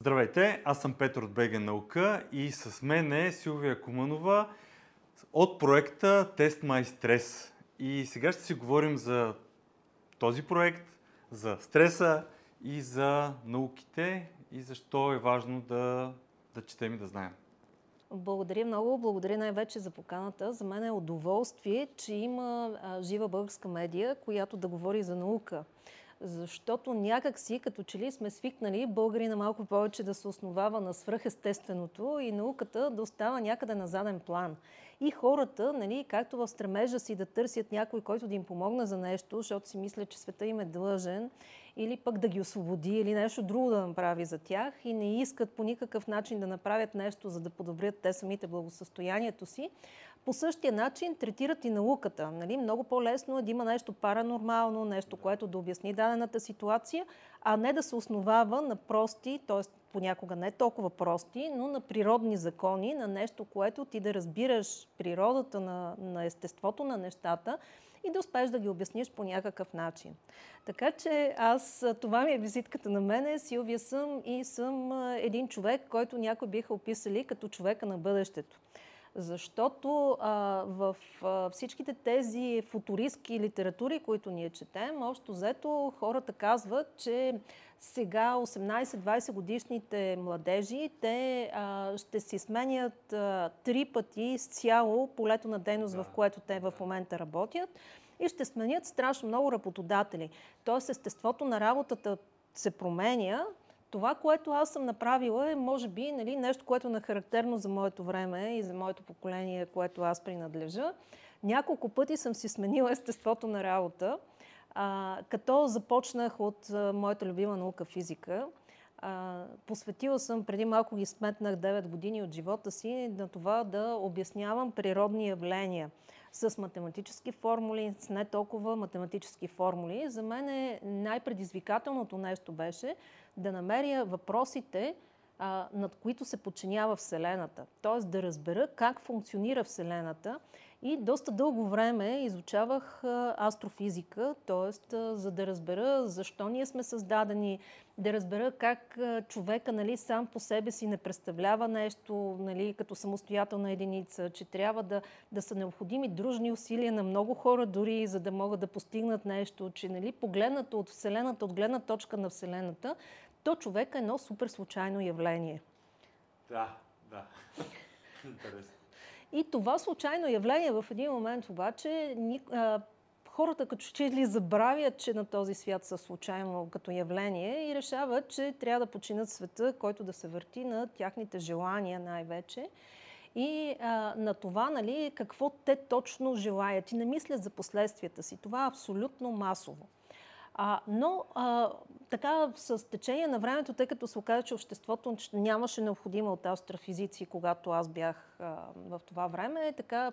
Здравейте, аз съм Петър от БГ Наука и с мен е Силвия Куманова от проекта Тест Май Стрес. И сега ще си говорим за този проект, за стреса и за науките и защо е важно да, да четем и да знаем. Благодаря много. Благодаря най-вече за поканата. За мен е удоволствие, че има жива българска медия, която да говори за наука защото някак си, като че ли сме свикнали българина малко повече да се основава на свръхестественото и науката да остава някъде на заден план. И хората, нали, както в стремежа си да търсят някой, който да им помогне за нещо, защото си мисля, че света им е длъжен, или пък да ги освободи, или нещо друго да направи за тях и не искат по никакъв начин да направят нещо, за да подобрят те самите благосъстоянието си, по същия начин третират и науката. Нали? Много по-лесно е да има нещо паранормално, нещо, което да обясни дадената ситуация, а не да се основава на прости, т.е. понякога не толкова прости, но на природни закони, на нещо, което ти да разбираш природата на, на естеството на нещата и да успееш да ги обясниш по някакъв начин. Така че аз, това ми е визитката на мене, Силвия съм и съм един човек, който някои биха описали като човека на бъдещето. Защото а, в а, всичките тези футуристски литератури, които ние четем, общо взето хората казват, че сега 18-20 годишните младежи, те а, ще си сменят а, три пъти с цяло полето на дейност, да. в което те в момента работят и ще сменят страшно много работодатели. Тоест естеството на работата се променя, това, което аз съм направила е, може би, нали, нещо, което е характерно за моето време и за моето поколение, което аз принадлежа. Няколко пъти съм си сменила естеството на работа, а, като започнах от а, моята любима наука физика. А, посветила съм, преди малко ги сметнах 9 години от живота си, на това да обяснявам природни явления с математически формули, с не толкова математически формули. За мен е най-предизвикателното нещо беше да намеря въпросите, над които се подчинява Вселената. Тоест да разбера как функционира Вселената. И доста дълго време изучавах астрофизика, т.е. за да разбера защо ние сме създадени, да разбера как човека нали, сам по себе си не представлява нещо нали, като самостоятелна единица, че трябва да, да са необходими дружни усилия на много хора дори, за да могат да постигнат нещо, че нали, погледнато от Вселената, от гледна точка на Вселената, то човек е едно супер случайно явление. Да, да. Интересно. И това случайно явление в един момент обаче хората като че ли забравят, че на този свят са случайно като явление и решават, че трябва да починат света, който да се върти на тяхните желания най-вече. И а, на това, нали, какво те точно желаят и не мислят за последствията си. Това е абсолютно масово. А, но а, така с течение на времето, тъй като се оказа, че обществото нямаше необходимо от астрофизици, когато аз бях а, в това време, така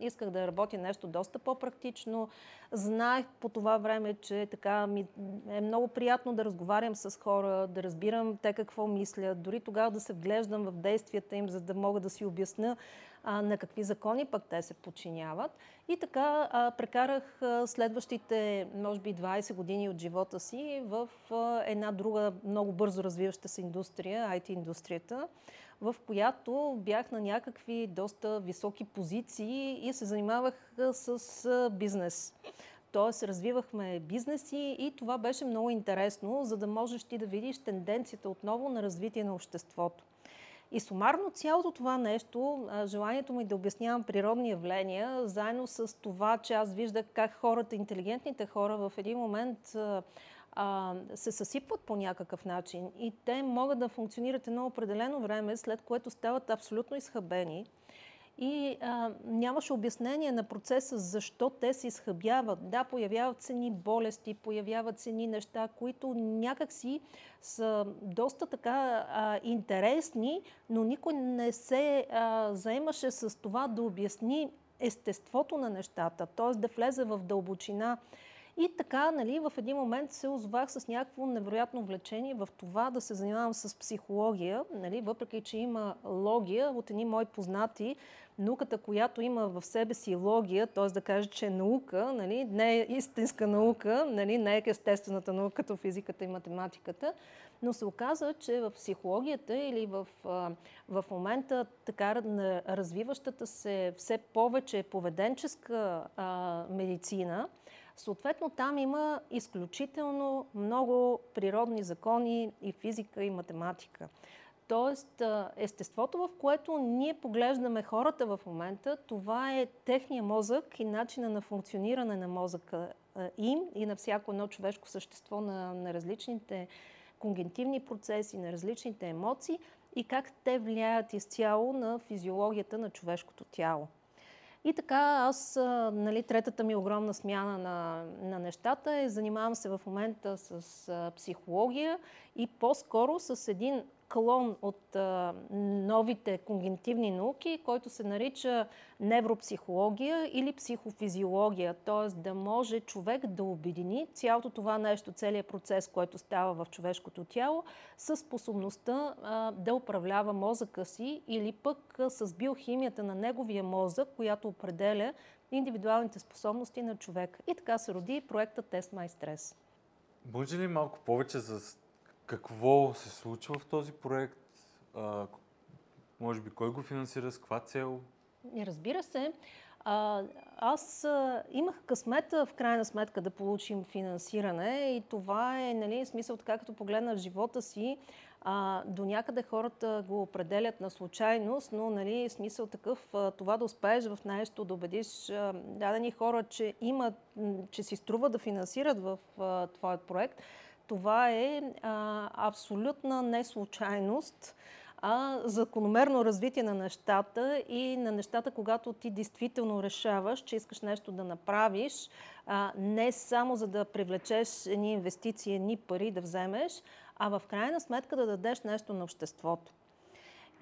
исках да работя нещо доста по-практично. Знаех по това време, че така ми е много приятно да разговарям с хора, да разбирам те какво мислят, дори тогава да се вглеждам в действията им, за да мога да си обясня а, на какви закони пък те се подчиняват. И така а, прекарах а, следващите, може би, 20 години от живота си в а, една друга много бързо развиваща се индустрия, IT-индустрията, в която бях на някакви доста високи позиции и се занимавах с бизнес. Тоест, развивахме бизнеси и това беше много интересно, за да можеш ти да видиш тенденцията отново на развитие на обществото. И сумарно цялото това нещо, желанието ми да обяснявам природни явления, заедно с това, че аз виждах как хората, интелигентните хора в един момент а, се съсипват по някакъв начин и те могат да функционират едно определено време, след което стават абсолютно изхабени и а, нямаше обяснение на процеса защо те се изхъбяват. Да, появяват се ни болести, появяват се ни неща, които някакси са доста така а, интересни, но никой не се а, заемаше с това да обясни естеството на нещата, т.е. да влезе в дълбочина. И така, нали, в един момент се озовах с някакво невероятно влечение в това да се занимавам с психология, нали, въпреки че има логия от едни мои познати, науката, която има в себе си логия, т.е. да кажа, че е наука, нали, не е истинска наука, нали, не е естествената наука, като физиката и математиката, Но се оказа, че в психологията или в, в момента така развиващата се все повече поведенческа а, медицина, съответно там има изключително много природни закони и физика и математика. Тоест, естеството, в което ние поглеждаме хората в момента, това е техния мозък и начина на функциониране на мозъка им и на всяко едно човешко същество, на, на различните когнитивни процеси, на различните емоции и как те влияят изцяло на физиологията на човешкото тяло. И така, аз, нали, третата ми огромна смяна на, на нещата е, занимавам се в момента с психология и по-скоро с един клон от а, новите когнитивни науки, който се нарича невропсихология или психофизиология, т.е. да може човек да обедини цялото това нещо, целият процес, който става в човешкото тяло, с способността а, да управлява мозъка си или пък а, с биохимията на неговия мозък, която определя индивидуалните способности на човек. И така се роди проекта Тест Май Стрес. Може ли малко повече за какво се случва в този проект? А, може би кой го финансира, с каква цел? Разбира се. А, аз а, имах късмет в крайна сметка да получим финансиране и това е нали, смисъл така, като погледна в живота си. А, до някъде хората го определят на случайност, но нали, смисъл такъв а, това да успееш в нещо, да убедиш а, дадени хора, че имат, че си струва да финансират в а, твоят проект – това е а, абсолютна неслучайност, а закономерно развитие на нещата и на нещата, когато ти действително решаваш, че искаш нещо да направиш, а, не само за да привлечеш едни инвестиции, едни пари да вземеш, а в крайна сметка да дадеш нещо на обществото.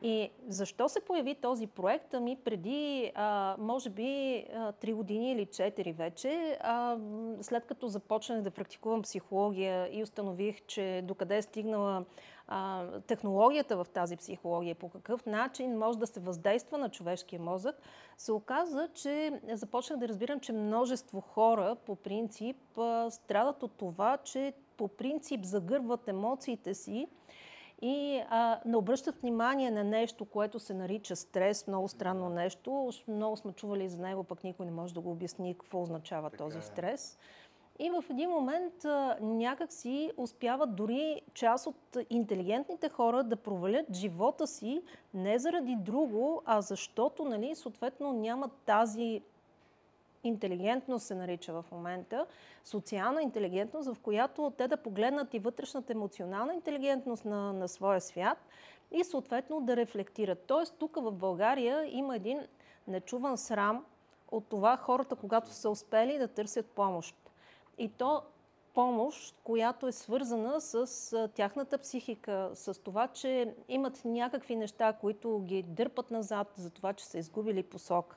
И защо се появи този проект? Ами преди, а, може би, 3 години или 4 вече, а, след като започнах да практикувам психология и установих, че докъде е стигнала а, технологията в тази психология, по какъв начин може да се въздейства на човешкия мозък, се оказа, че започнах да разбирам, че множество хора по принцип страдат от това, че по принцип загърват емоциите си и а, не обръщат внимание на нещо, което се нарича стрес, много странно нещо. Много сме чували за него, пък никой не може да го обясни какво означава така този е. стрес. И в един момент а, някак си успяват дори част от интелигентните хора да провалят живота си не заради друго, а защото, нали, съответно нямат тази интелигентност се нарича в момента, социална интелигентност, в която те да погледнат и вътрешната емоционална интелигентност на, на своя свят и съответно да рефлектират. Тоест тук в България има един нечуван срам от това хората, когато са успели да търсят помощ. И то помощ, която е свързана с тяхната психика, с това, че имат някакви неща, които ги дърпат назад, за това, че са изгубили посока.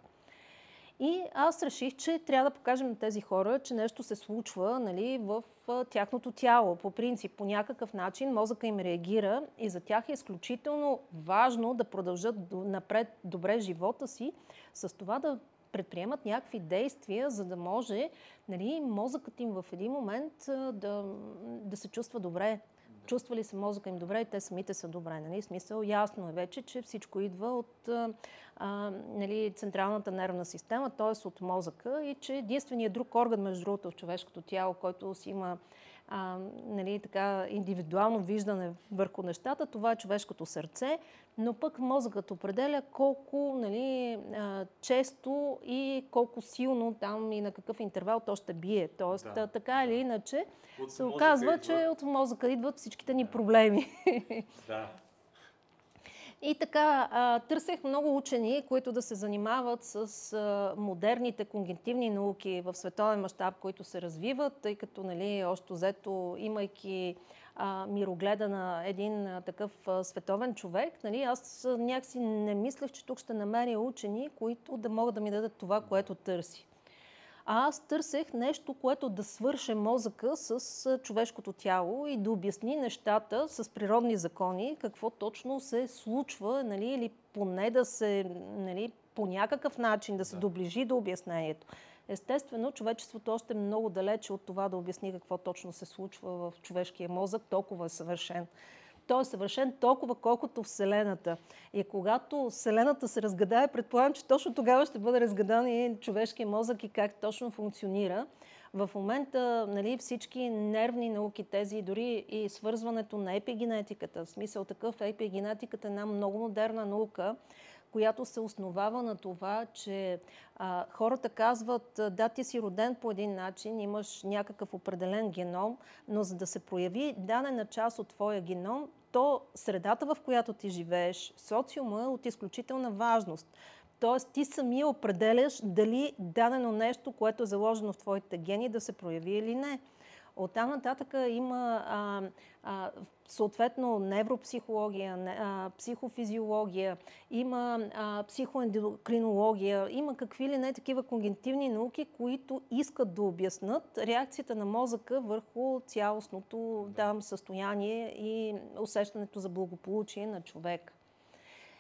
И аз реших, че трябва да покажем на тези хора, че нещо се случва нали, в тяхното тяло. По принцип, по някакъв начин мозъка им реагира и за тях е изключително важно да продължат напред добре живота си, с това да предприемат някакви действия, за да може нали, мозъкът им в един момент да, да се чувства добре чувства ли се мозъка им добре и те самите са добре. Нали? Смисъл, ясно е вече, че всичко идва от а, нали, централната нервна система, т.е. от мозъка и че единственият друг орган, между другото, в човешкото тяло, който си има а, нали, така, индивидуално виждане върху нещата, това е човешкото сърце, но пък мозъкът определя колко нали, а, често и колко силно там и на какъв интервал то ще бие. Тоест, да. така или иначе, от се оказва, идва... че от мозъка идват всичките ни проблеми. Да. И така, а, търсех много учени, които да се занимават с модерните когнитивни науки в световен мащаб, които се развиват, тъй като, нали, още взето, имайки мирогледа на един такъв световен човек, нали, аз някакси не мислех, че тук ще намеря учени, които да могат да ми дадат това, което търси. А аз търсех нещо, което да свърше мозъка с човешкото тяло и да обясни нещата с природни закони, какво точно се случва, нали, или поне да се, нали, по някакъв начин да се да. доближи до обяснението. Естествено, човечеството още е много далече от това да обясни какво точно се случва в човешкия мозък, толкова е съвършен Той е съвършен толкова, колкото Вселената. И когато Вселената се разгадае, предполагам, че точно тогава ще бъде разгадан и човешкия мозък и как точно функционира. В момента нали, всички нервни науки, тези дори и свързването на епигенетиката, в смисъл такъв епигенетиката е една много модерна наука, която се основава на това, че а, хората казват, да, ти си роден по един начин, имаш някакъв определен геном, но за да се прояви дадена част от твоя геном, то средата, в която ти живееш, социума е от изключителна важност. Тоест, ти самия определяш дали дадено нещо, което е заложено в твоите гени, да се прояви или не. От там нататък има а, а, съответно невропсихология, а, психофизиология, има а, психоендокринология, има какви ли не такива когнитивни науки, които искат да обяснат реакцията на мозъка върху цялостното там, състояние и усещането за благополучие на човек.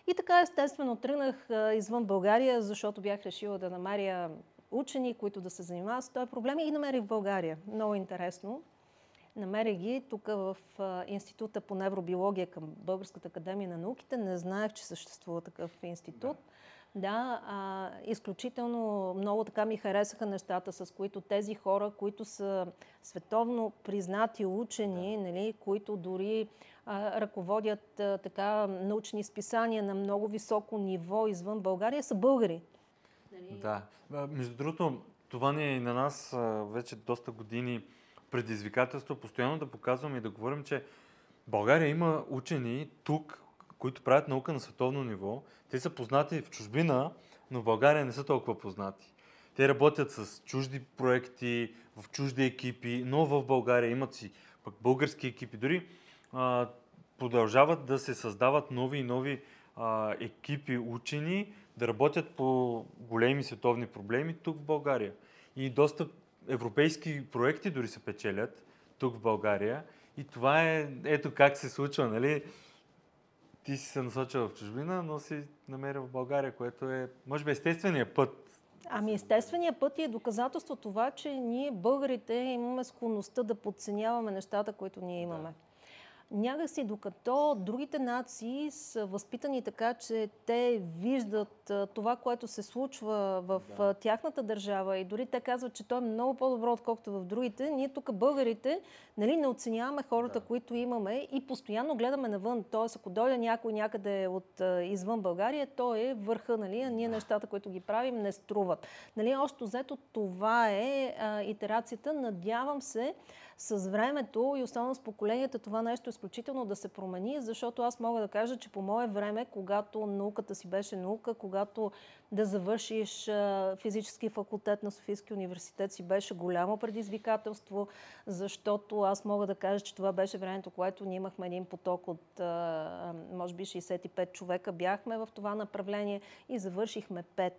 И така естествено тръгнах извън България, защото бях решила да намеря учени, които да се занимават с този проблем и ги намерих в България. Много интересно. Намерих ги тук в Института по невробиология към Българската академия на науките. Не знаех, че съществува такъв институт. Да, да а, изключително много така ми харесаха нещата, с които тези хора, които са световно признати учени, да. нали, които дори а, ръководят а, така научни списания на много високо ниво извън България, са българи. Нали? Да. Между другото, това ни е и на нас вече доста години предизвикателство, постоянно да показваме и да говорим, че България има учени тук, които правят наука на световно ниво. Те са познати в чужбина, но в България не са толкова познати. Те работят с чужди проекти, в чужди екипи, но в България имат си пък български екипи. Дори а, продължават да се създават нови и нови а, екипи учени, да работят по големи световни проблеми тук в България. И доста европейски проекти дори се печелят тук в България. И това е, ето как се случва, нали? Ти си се насочил в чужбина, но си намерил в България, което е, може би, естествения път. Ами естественият път е доказателство това, че ние, българите, имаме склонността да подценяваме нещата, които ние имаме. Някакси докато другите нации са възпитани така, че те виждат това, което се случва в да. тяхната държава и дори те казват, че то е много по-добро, отколкото в другите, ние тук българите нали, не оценяваме хората, да. които имаме и постоянно гледаме навън. Тоест, ако дойде някой някъде от извън България, то е върха, нали, а ние нещата, които ги правим, не струват. Нали, още взето това е а, итерацията. Надявам се, с времето и особено с поколенията това нещо е изключително да се промени, защото аз мога да кажа, че по мое време, когато науката си беше наука, когато да завършиш физически факултет на Софийския университет си беше голямо предизвикателство, защото аз мога да кажа, че това беше времето, което ние имахме един поток от може би 65 човека бяхме в това направление и завършихме 5.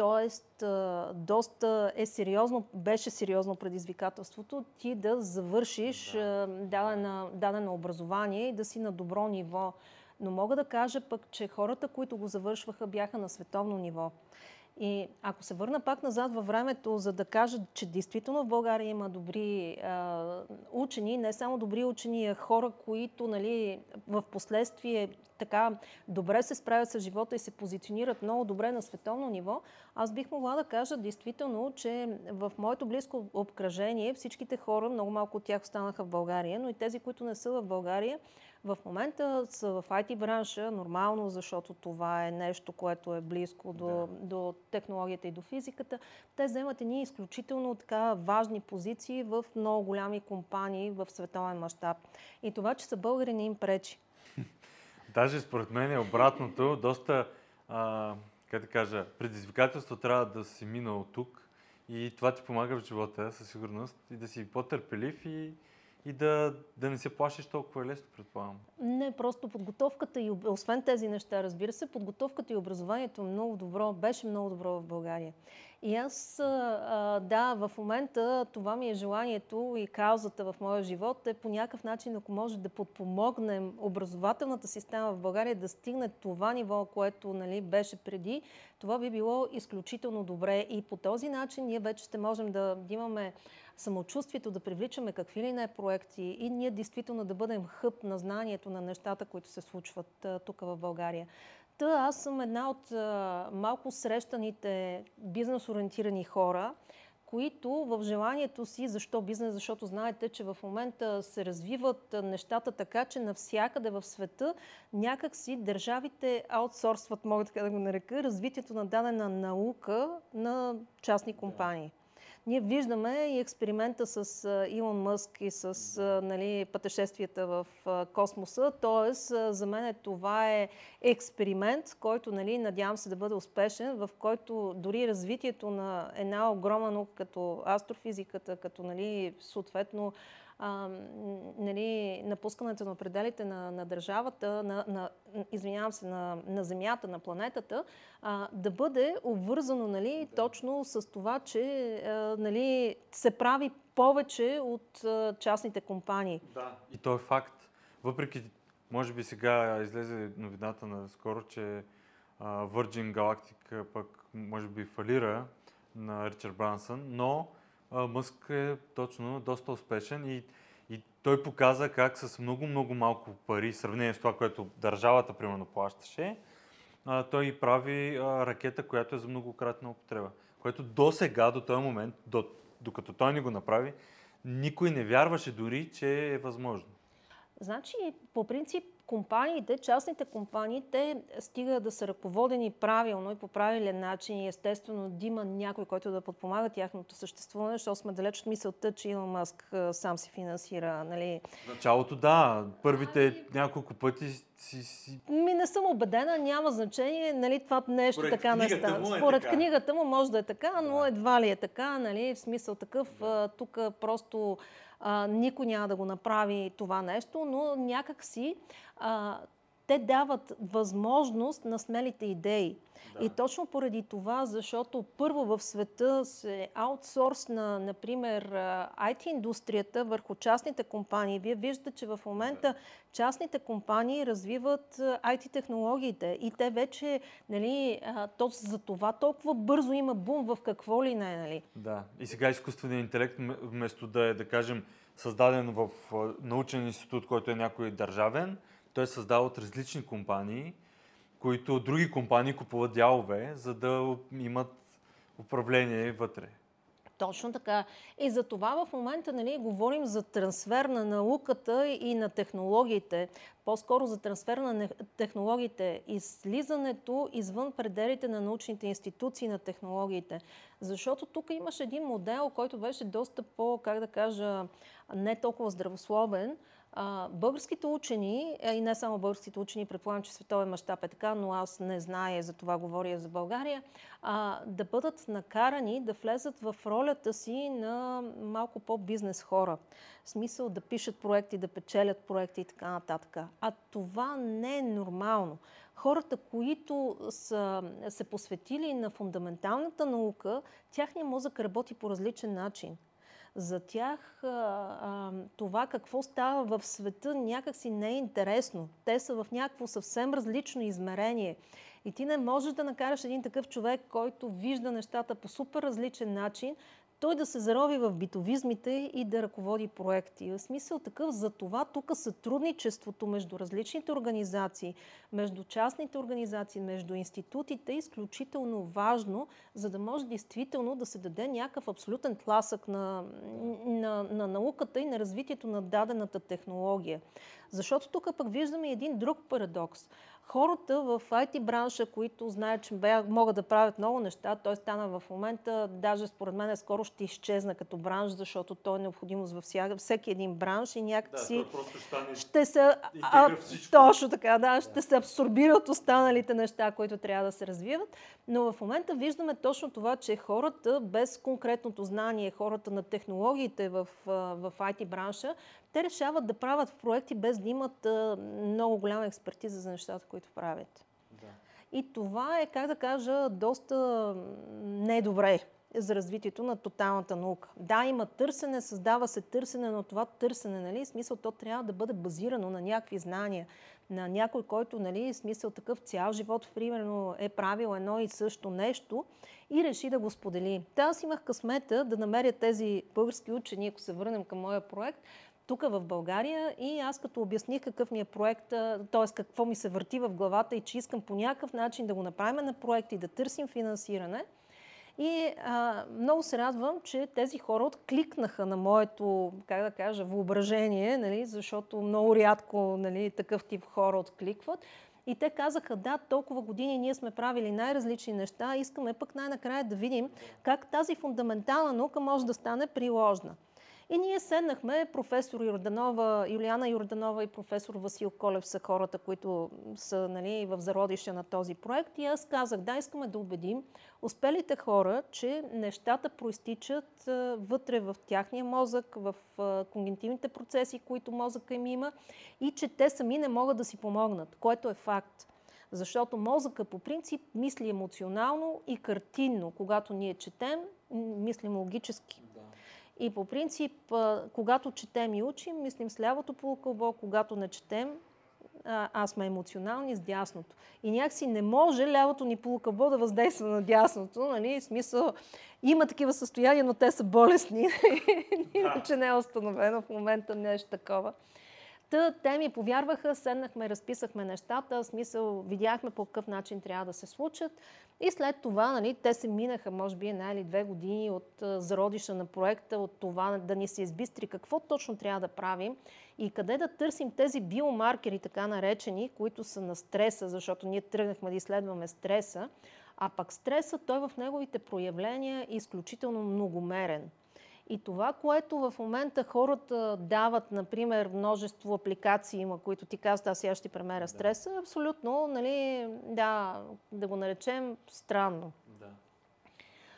Тоест, доста е сериозно, беше сериозно предизвикателството ти да завършиш да. Дадено, дадено образование и да си на добро ниво. Но мога да кажа пък, че хората, които го завършваха, бяха на световно ниво. И ако се върна пак назад във времето, за да кажа, че действително в България има добри а, учени, не само добри учени, а хора, които нали, в последствие така добре се справят с живота и се позиционират много добре на световно ниво, аз бих могла да кажа действително, че в моето близко обкръжение всичките хора, много малко от тях останаха в България, но и тези, които не са в България, в момента са в IT бранша, нормално, защото това е нещо, което е близко до, да. до технологията и до физиката. Те вземат едни изключително така важни позиции в много голями компании в световен мащаб. И това, че са българи, не им пречи. Даже според мен е обратното. Доста, а, как да кажа, предизвикателство трябва да си минал тук и това ти помага в живота със сигурност и да си по-търпелив и и да, да не се плашиш толкова лесно, предполагам. Не, просто подготовката и, освен тези неща, разбира се, подготовката и образованието много добро, беше много добро в България. И аз, да, в момента това ми е желанието и каузата в моя живот е по някакъв начин, ако може да подпомогнем образователната система в България да стигне това ниво, което нали, беше преди, това би било изключително добре. И по този начин ние вече ще можем да имаме самочувствието да привличаме какви ли не проекти и ние действително да бъдем хъб на знанието на нещата, които се случват тук в България. Та аз съм една от малко срещаните бизнес-ориентирани хора, които в желанието си, защо бизнес, защото знаете, че в момента се развиват нещата така, че навсякъде в света някакси държавите аутсорсват, мога така да го нарека, развитието на дадена наука на частни компании. Ние виждаме и експеримента с Илон Мъск и с нали, пътешествията в космоса. Тоест, за мен това е експеримент, който нали, надявам се да бъде успешен, в който дори развитието на една огромна наука като астрофизиката, като нали, съответно а, нали, напускането на пределите на, на държавата, на, на, извинявам се, на, на Земята, на планетата, а, да бъде обвързано нали, да. точно с това, че а, нали, се прави повече от а, частните компании. Да, и то е факт. Въпреки, може би сега излезе новината на скоро, че а, Virgin Galactic пък може би фалира на Ричард Брансън, но Мъск е точно доста успешен и, и той показа как с много-много малко пари, в сравнение с това, което държавата примерно плащаше, а, той прави а, ракета, която е за многократна употреба. Което до сега, до този момент, до, докато той не го направи, никой не вярваше дори, че е възможно. Значи, по принцип, компаниите, частните компании, те стига да са ръководени правилно и по правилен начин и естествено да има някой, който да подпомага тяхното съществуване, защото сме далеч от мисълта, че Илон Маск сам си финансира. Нали. Началото да, първите а, няколко пъти си, си... Ми не съм убедена, няма значение, нали, това нещо Според така не става. Е Според така. книгата му може да е така, но да. едва ли е така, нали, в смисъл такъв, да. тук просто никой няма да го направи това нещо, но някак си те дават възможност на смелите идеи. Да. И точно поради това, защото първо в света се аутсорс на, например, IT индустрията върху частните компании. Вие виждате, че в момента да. частните компании развиват IT технологиите и те вече, нали, то, за това толкова бързо има бум в какво ли не, нали? Да. И сега изкуственият интелект, вместо да е, да кажем, създаден в научен институт, който е някой държавен, той е създал от различни компании, които други компании купуват дялове, за да имат управление вътре. Точно така. И за това в момента нали, говорим за трансфер на науката и на технологиите. По-скоро за трансфер на технологиите и слизането извън пределите на научните институции на технологиите. Защото тук имаш един модел, който беше доста по, как да кажа, не толкова здравословен, българските учени, и не само българските учени, предполагам, че световен мащаб е така, но аз не зная, за това говоря за България, а, да бъдат накарани да влезат в ролята си на малко по-бизнес хора. В смисъл да пишат проекти, да печелят проекти и така нататък. А това не е нормално. Хората, които са се посветили на фундаменталната наука, тяхният мозък работи по различен начин. За тях а, това какво става в света някакси не е интересно. Те са в някакво съвсем различно измерение. И ти не можеш да накараш един такъв човек, който вижда нещата по супер различен начин, той да се зарови в битовизмите и да ръководи проекти. В смисъл такъв за това тук сътрудничеството между различните организации, между частните организации, между институтите е изключително важно, за да може действително да се даде някакъв абсолютен тласък на, на, на науката и на развитието на дадената технология. Защото тук пък виждаме един друг парадокс хората в IT бранша, които знаят, че могат да правят много неща, той стана в момента, даже според мен скоро ще изчезна като бранш, защото той е необходимост във всяка, всеки един бранш и някакси да, ще, ще се... А, точно така, да, ще се абсорбира от останалите неща, които трябва да се развиват. Но в момента виждаме точно това, че хората без конкретното знание, хората на технологиите в, в IT бранша, те решават да правят проекти без да имат а, много голяма експертиза за нещата, които правят. Да. И това е, как да кажа, доста недобре. за развитието на тоталната наука. Да, има търсене, създава се търсене, но това търсене, нали, смисъл, то трябва да бъде базирано на някакви знания, на някой, който, нали, смисъл такъв цял живот, примерно, е правил едно и също нещо и реши да го сподели. Та аз имах късмета да намеря тези български учени, ако се върнем към моя проект, тук в България и аз като обясних какъв ми е проект, т.е. какво ми се върти в главата и че искам по някакъв начин да го направим на проект и да търсим финансиране. И а, много се радвам, че тези хора откликнаха на моето, как да кажа, въображение, нали, защото много рядко нали, такъв тип хора откликват. И те казаха, да, толкова години ние сме правили най-различни неща, искаме пък най-накрая да видим как тази фундаментална наука може да стане приложна. И ние седнахме, професор Йорданова, Юлиана Йорданова и професор Васил Колев са хората, които са нали, в зародище на този проект. И аз казах, да, искаме да убедим успелите хора, че нещата проистичат вътре в тяхния мозък, в когнитивните процеси, които мозъка им има и че те сами не могат да си помогнат, което е факт. Защото мозъка по принцип мисли емоционално и картинно. Когато ние четем, мислим логически. И по принцип, когато четем и учим, мислим с лявото полукълбо, когато не четем, аз сме емоционални с дясното. И някакси не може лявото ни полукълбо да въздейства на дясното. Нали? В смисъл, има такива състояния, но те са болестни. Иначе не е установено в момента нещо такова. Та, те ми повярваха, седнахме, разписахме нещата, в смисъл видяхме по какъв начин трябва да се случат. И след това нали, те се минаха, може би, една или две години от зародиша на проекта, от това да ни се избистри какво точно трябва да правим и къде да търсим тези биомаркери, така наречени, които са на стреса, защото ние тръгнахме да изследваме стреса, а пък стреса, той в неговите проявления е изключително многомерен. И това, което в момента хората дават, например, множество апликации има, които ти казват, аз сега ще премеря стреса, абсолютно, нали, да, да го наречем странно. Да.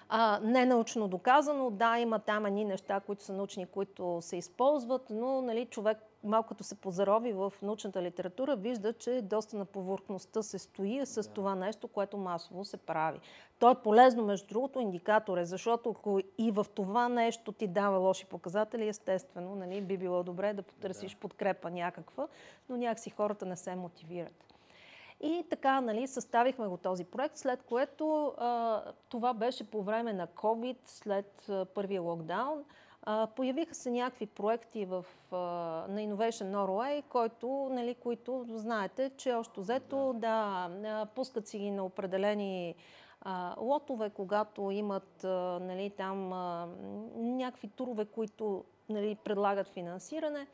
А, не научно доказано, да, има там едни неща, които са научни, които се използват, но нали, човек малко като се позарови в научната литература, вижда, че доста на повърхността се стои с да. това нещо, което масово се прави. То е полезно, между другото, индикатор е, защото ако и в това нещо ти дава лоши показатели, естествено, нали, би било добре да потърсиш да. подкрепа някаква, но някакси хората не се мотивират. И така, нали, съставихме го този проект, след което а, това беше по време на COVID, след а, първия локдаун. Появиха се някакви проекти в, на Innovation Norway, който, нали, които знаете, че още взето да, да пускат си ги на определени а, лотове, когато имат а, нали, там а, някакви турове, които нали, предлагат финансиране.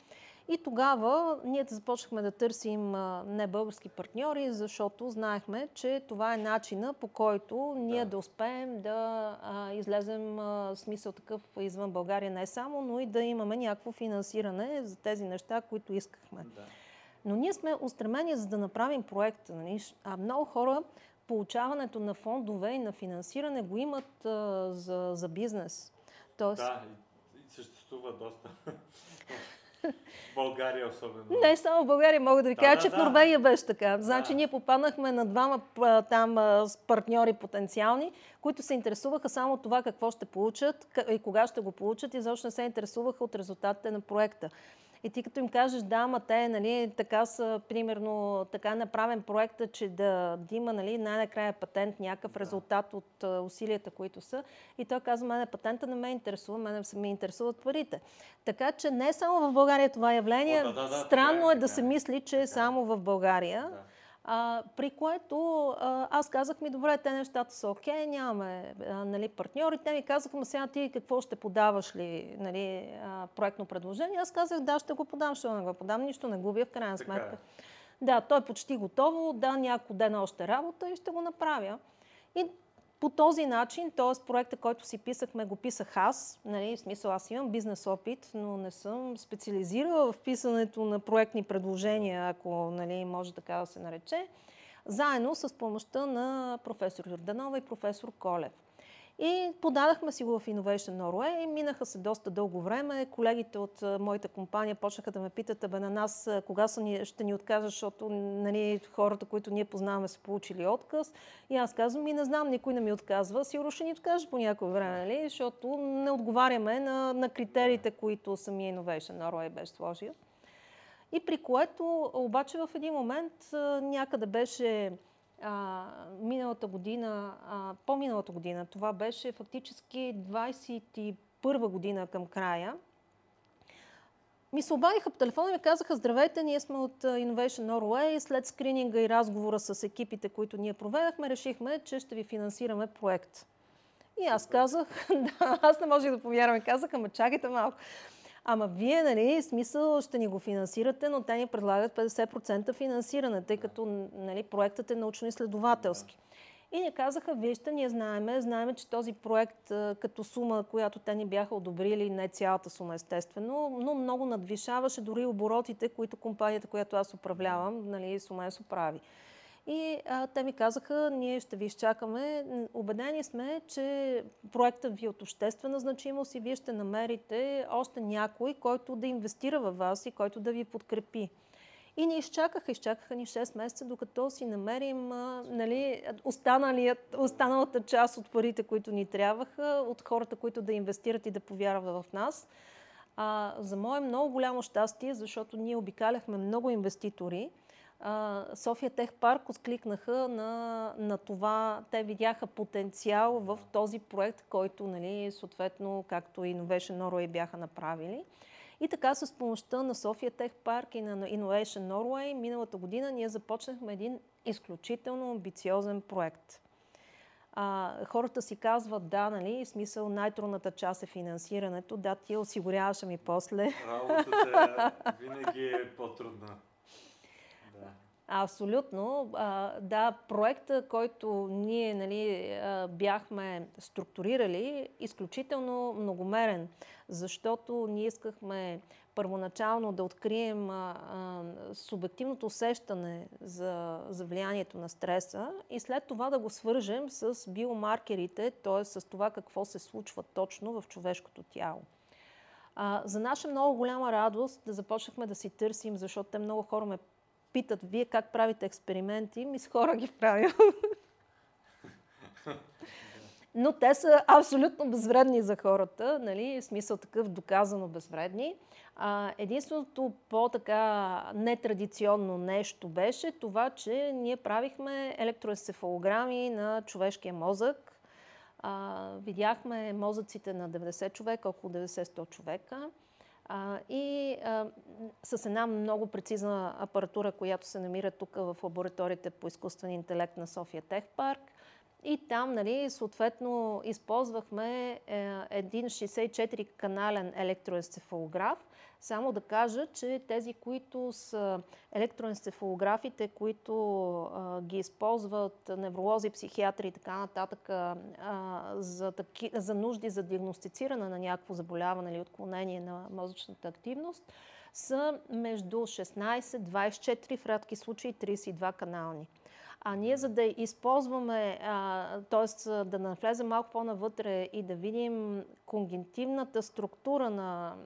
И тогава ние започнахме да търсим не български партньори, защото знаехме, че това е начина по който ние да, да успеем да а, излезем а, смисъл такъв извън България не само, но и да имаме някакво финансиране за тези неща, които искахме. Да. Но ние сме устремени за да направим проекта. Нали? А много хора получаването на фондове и на финансиране го имат а, за, за бизнес. Тоест... Да, съществува доста. България особено. Не само в България, мога да ви кажа, да, че да, в Норвегия беше така. Значи да. ние попаднахме на двама там партньори потенциални, които се интересуваха само от това какво ще получат и кога ще го получат и защо не се интересуваха от резултатите на проекта. И ти като им кажеш, да, ама те, нали, така са, примерно, така направен проекта, че да, да има, нали, най-накрая патент, някакъв да. резултат от а, усилията, които са. И той казва, мене патента не ме интересува, мене се ме интересуват парите. Така че не само в България това явление, О, да, да, да, странно е, е да се мисли, че е само в България. Да. А, при което а, аз казах ми, добре, те нещата са окей, нямаме а, нали, партньори. Те ми казаха, ма сега ти какво ще подаваш ли нали, а, проектно предложение? Аз казах, да, ще го подам, ще не го подам, нищо не губя в крайна сметка. Е. Да, той е почти готово, да, няколко дена още работа и ще го направя. И по този начин, т.е. проекта, който си писахме, го писах аз. Нали, в смисъл, аз имам бизнес опит, но не съм специализирала в писането на проектни предложения, ако нали, може така да се нарече, заедно с помощта на професор Йорданова и професор Колев. И подадахме си го в Innovation Norway и минаха се доста дълго време. Колегите от моята компания почнаха да ме питат, бе на нас кога са ни, ще ни откажат, защото нали, хората, които ние познаваме, са получили отказ. И аз казвам, ми не знам, никой не ми отказва. Сигурно ще ни откаже по някое време, нали? защото не отговаряме на, на критериите, които самия Innovation Norway беше сложил. И при което обаче в един момент някъде беше а, миналата година, а, по-миналата година, това беше фактически 21 година към края, ми се обадиха по телефона и ми казаха, здравейте, ние сме от Innovation Norway. След скрининга и разговора с екипите, които ние проведахме, решихме, че ще ви финансираме проект. И аз казах, да, аз не можех да повярвам. Казах, ама чакайте малко. Ама вие, нали, смисъл ще ни го финансирате, но те ни предлагат 50% финансиране, тъй като нали, проектът е научно-изследователски. И ни казаха, вижте, ние знаеме, знаеме, че този проект като сума, която те ни бяха одобрили, не цялата сума естествено, но много надвишаваше дори оборотите, които компанията, която аз управлявам, нали, Сумесо прави. И а, те ми казаха, ние ще ви изчакаме. Обедени сме, че проектът ви е от обществена значимост и вие ще намерите още някой, който да инвестира във вас и който да ви подкрепи. И ни изчакаха, изчакаха ни 6 месеца, докато си намерим а, нали, останалата част от парите, които ни трябваха, от хората, които да инвестират и да повярват в нас. А, за мое много голямо щастие, защото ние обикаляхме много инвеститори, София Тех Парк откликнаха на, на това. Те видяха потенциал в този проект, който, нали, съответно, както Innovation Norway бяха направили. И така с помощта на София Тех Парк и на Innovation Norway миналата година ние започнахме един изключително амбициозен проект. А, хората си казват, да, нали, в смисъл най-трудната част е финансирането. Да, ти осигуряваш ми после. Работата винаги е по-трудна. Абсолютно. Да, проекта, който ние нали, бяхме структурирали, изключително многомерен, защото ние искахме първоначално да открием субективното усещане за, за влиянието на стреса и след това да го свържем с биомаркерите, т.е. с това какво се случва точно в човешкото тяло. За наша много голяма радост да започнахме да си търсим, защото те много хора ме питат, вие как правите експерименти, ми с хора ги правим. Но те са абсолютно безвредни за хората, нали? в смисъл такъв доказано безвредни. А, единственото по-така нетрадиционно нещо беше това, че ние правихме електроенцефалограми на човешкия мозък. А, видяхме мозъците на 90 човека, около 90-100 човека. А, и а, с една много прецизна апаратура, която се намира тук в лабораториите по изкуствен интелект на София Тех Парк. И там, нали, съответно, използвахме е, един 64-канален електроенцефалограф, само да кажа, че тези, които са електроенцефалографите, които а, ги използват невролози, психиатри и така нататък а, за, таки, за нужди за диагностициране на някакво заболяване или отклонение на мозъчната активност, са между 16, 24, в рядки случаи 32 канални. А ние за да използваме, т.е. да навлезем малко по-навътре и да видим конгентивната структура на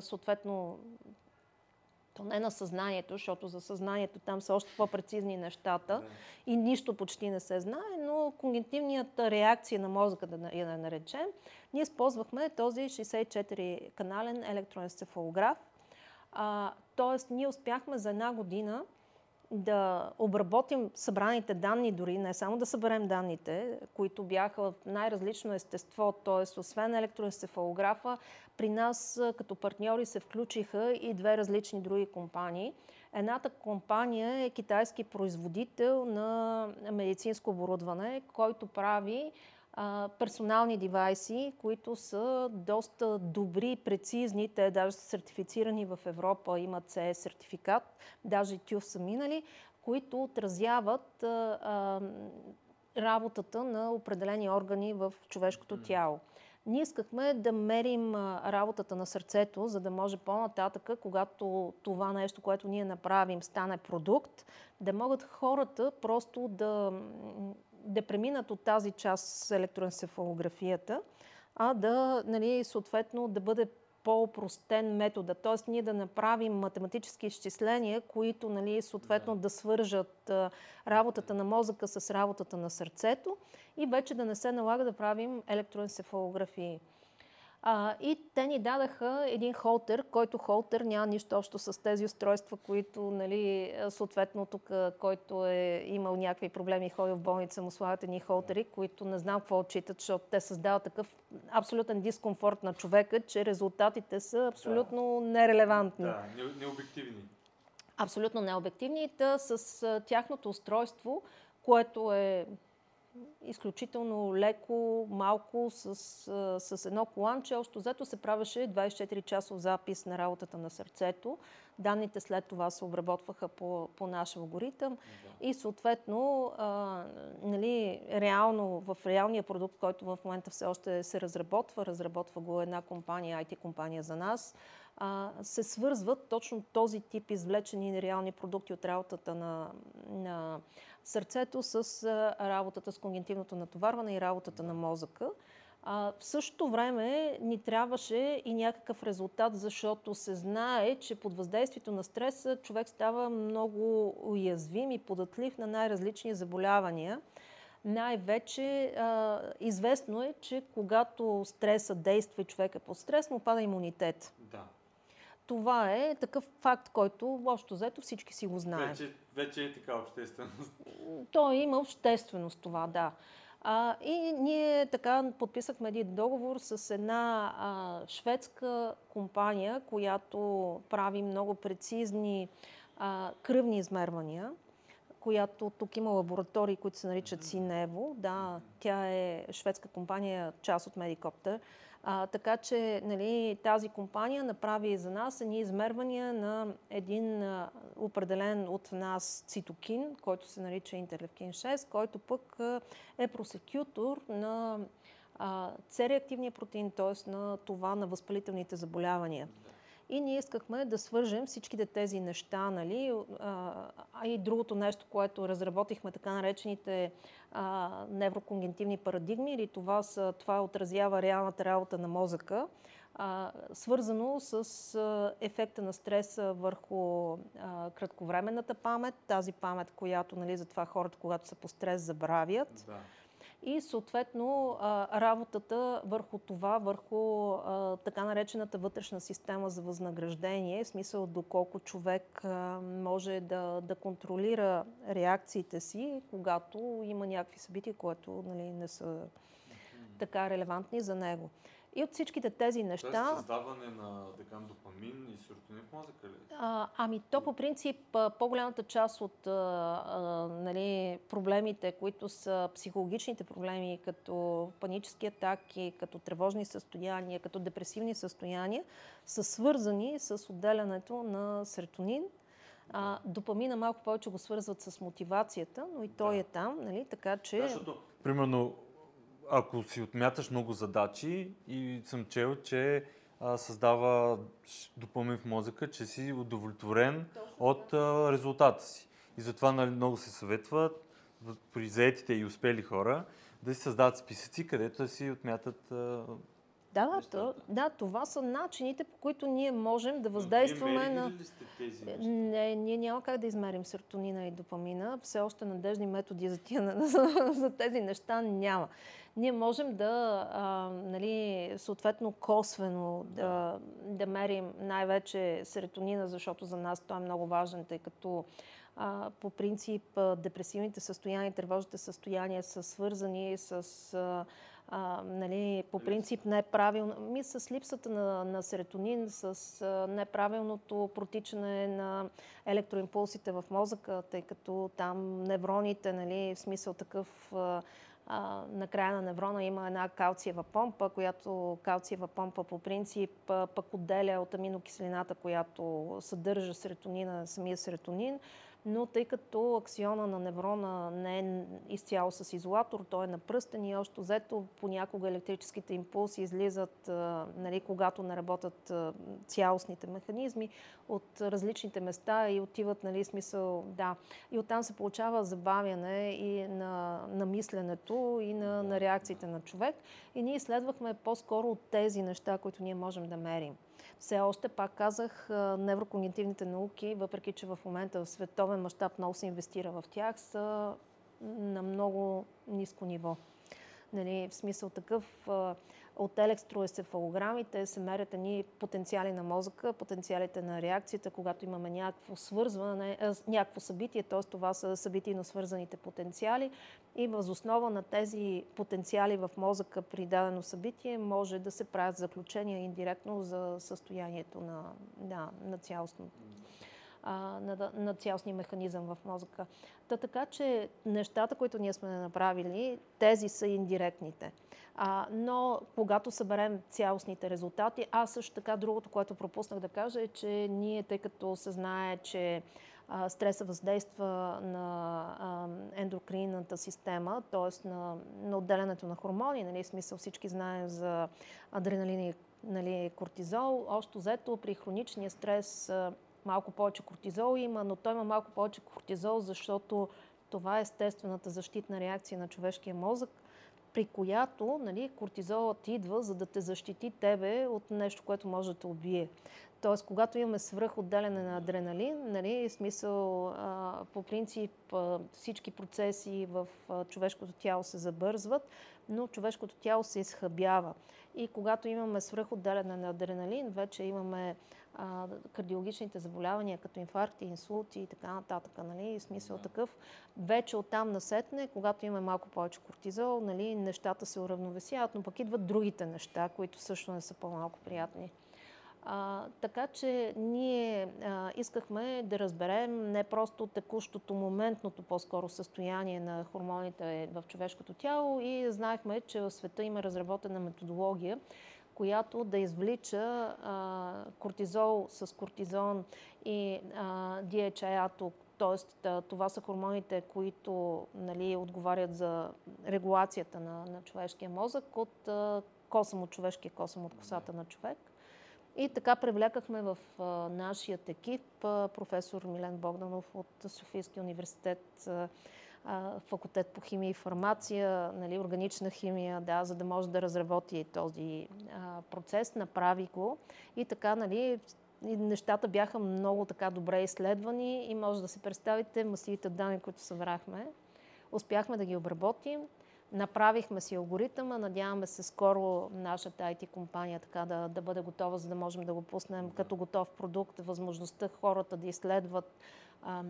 съответно то не на съзнанието, защото за съзнанието там са още по-прецизни нещата да. и нищо почти не се знае, но когнитивната реакция на мозъка, да я наречем, ние използвахме този 64-канален електроенцефалограф. тоест, ние успяхме за една година да обработим събраните данни дори, не само да съберем данните, които бяха в най-различно естество, т.е. освен електроенцефалографа, при нас като партньори се включиха и две различни други компании. Едната компания е китайски производител на медицинско оборудване, който прави персонални девайси, които са доста добри, прецизни. Те даже са сертифицирани в Европа, имат CE сертификат, даже ТЮФ са минали, които отразяват а, а, работата на определени органи в човешкото тяло. Ние искахме да мерим работата на сърцето, за да може по-нататък, когато това нещо, което ние направим, стане продукт, да могат хората просто да да преминат от тази част с електроенцефалографията, а да, нали, съответно, да бъде по-опростен метода. Т.е. ние да направим математически изчисления, които нали, съответно да свържат работата на мозъка с работата на сърцето и вече да не се налага да правим електроенцефалографии. А, и те ни дадаха един холтер, който холтер няма нищо общо с тези устройства, които, нали, съответно тук, който е имал някакви проблеми и ходил в болница, му слагат едни холтери, които не знам какво отчитат, защото те създават такъв абсолютен дискомфорт на човека, че резултатите са абсолютно да. нерелевантни. Да, необективни. Абсолютно необективни. Та с тяхното устройство, което е изключително леко, малко, с, с едно коланче. Още взето се правеше 24 часов запис на работата на сърцето. Данните след това се обработваха по, по наш алгоритъм да. и съответно а, нали, реално, в реалния продукт, който в момента все още се разработва, разработва го една компания, IT компания за нас, а, се свързват точно този тип извлечени реални продукти от работата на, на сърцето с работата с когнитивното натоварване и работата на мозъка. А, в същото време ни трябваше и някакъв резултат, защото се знае, че под въздействието на стреса човек става много уязвим и податлив на най-различни заболявания. Най-вече а, известно е, че когато стреса действа и човек е под стрес, му пада имунитет. Да. Това е такъв факт, който общо взето всички си го знаем. Вече, вече е така общественост. То има общественост това, да. А, и ние така подписахме един договор с една а, шведска компания, която прави много прецизни а, кръвни измервания, която тук има лаборатории, които се наричат Синево. Да, тя е шведска компания, част от Медикоптер. А, така че нали, тази компания направи за нас едни измервания на един а, определен от нас цитокин, който се нарича интерлевкин 6, който пък а, е просекютор на C-реактивния протеин, т.е. на това на възпалителните заболявания. И ние искахме да свържем всичките тези неща, нали? а, и другото нещо, което разработихме, така наречените а, неврокогнитивни парадигми, или това, са, това отразява реалната работа на мозъка, а, свързано с а, ефекта на стреса върху а, кратковременната памет, тази памет, която нали, затова хората, когато са по стрес, забравят. Да и съответно работата върху това, върху така наречената вътрешна система за възнаграждение, в смисъл доколко човек може да, да контролира реакциите си, когато има някакви събития, които нали, не са така релевантни за него. И от всичките тези неща... Тоест създаване на декан допамин и серотонин в мозъка ли? А, ами то по принцип по-голямата част от а, а, нали, проблемите, които са психологичните проблеми, като панически атаки, като тревожни състояния, като депресивни състояния, са свързани с отделянето на серотонин, а, допамина малко повече го свързват с мотивацията, но и той да. е там, нали? така че... Да, защото, примерно, ако си отмяташ много задачи и съм чел, че а, създава допълнен в мозъка, че си удовлетворен Точно. от а, резултата си. И затова нали, много се съветват при заетите и успели хора да си създават списъци, където да си отмятат а, да, то, да, това са начините, по които ние можем да въздействаме на... Ли сте тези неща? Не, ние няма как да измерим серотонина и допамина. Все още надежни методи за, тия, за, за тези неща няма ние можем да, а, нали, съответно, косвено да, да мерим най-вече серотонина, защото за нас той е много важен, тъй като а, по принцип депресивните състояния, тревожните състояния са свързани с а, а, нали, по принцип неправилно, ми с липсата на, на серотонин, с а, неправилното протичане на електроимпулсите в мозъка, тъй като там невроните, нали, в смисъл такъв а, на края на неврона има една калциева помпа, която калциева помпа по принцип пък отделя от аминокиселината, която съдържа серотонина, самия серотонин, но тъй като аксиона на неврона не е изцяло с изолатор, той е на пръстен и още взето понякога електрическите импулси излизат, нали, когато не работят цялостните механизми от различните места и отиват, нали, смисъл, да. И оттам се получава забавяне и на, на мисленето и на, на реакциите на човек. И ние изследвахме по-скоро от тези неща, които ние можем да мерим. Все още, пак казах, неврокогнитивните науки, въпреки че в момента в световен мащаб много се инвестира в тях, са на много ниско ниво. Нали, в смисъл такъв, от електроенцефалограмите се мерят едни потенциали на мозъка, потенциалите на реакцията, когато имаме някакво свързване, някакво събитие, т.е. това са събитийно свързаните потенциали и възоснова на тези потенциали в мозъка при дадено събитие може да се правят заключения индиректно за състоянието на, да, на цялостно на, на цялостния механизъм в мозъка. Та така, че нещата, които ние сме направили, тези са индиректните. А, но когато съберем цялостните резултати, аз също така другото, което пропуснах да кажа е, че ние, тъй като се знае, че а, стреса въздейства на а, ендокринната система, т.е. На, на отделянето на хормони, нали, смисъл всички знаем за адреналин и нали, кортизол, още взето при хроничния стрес малко повече кортизол има, но той има малко повече кортизол, защото това е естествената защитна реакция на човешкия мозък, при която нали, кортизолът идва, за да те защити тебе от нещо, което може да те убие. Тоест, когато имаме свръхотделяне на адреналин, нали, смисъл, а, по принцип а, всички процеси в а, човешкото тяло се забързват, но човешкото тяло се изхъбява. И когато имаме свръхотделяне на адреналин, вече имаме а, кардиологичните заболявания, като инфаркти, инсулти и така нататък. Нали? Смисъл такъв. Вече оттам насетне, когато имаме малко повече кортизол, нали, нещата се уравновесяват, но пък идват другите неща, които също не са по-малко приятни. А, така че ние а, искахме да разберем не просто текущото, моментното по-скоро състояние на хормоните в човешкото тяло и знаехме, че в света има разработена методология, която да извлича а, кортизол с кортизон и а, т.е. това са хормоните, които нали, отговарят за регулацията на, на човешкия мозък от а, косъм от човешкия косъм от косата на човек. И така привлякахме в а, нашият екип професор Милен Богданов от Софийския университет, факултет по химия и фармация, нали, органична химия, да, за да може да разработи този процес. Направи го и така, нали, нещата бяха много така добре изследвани и може да си представите масивите данни, които събрахме. Успяхме да ги обработим. Направихме си алгоритъма, надяваме се скоро нашата IT компания така да, да бъде готова, за да можем да го пуснем като готов продукт, възможността хората да изследват а,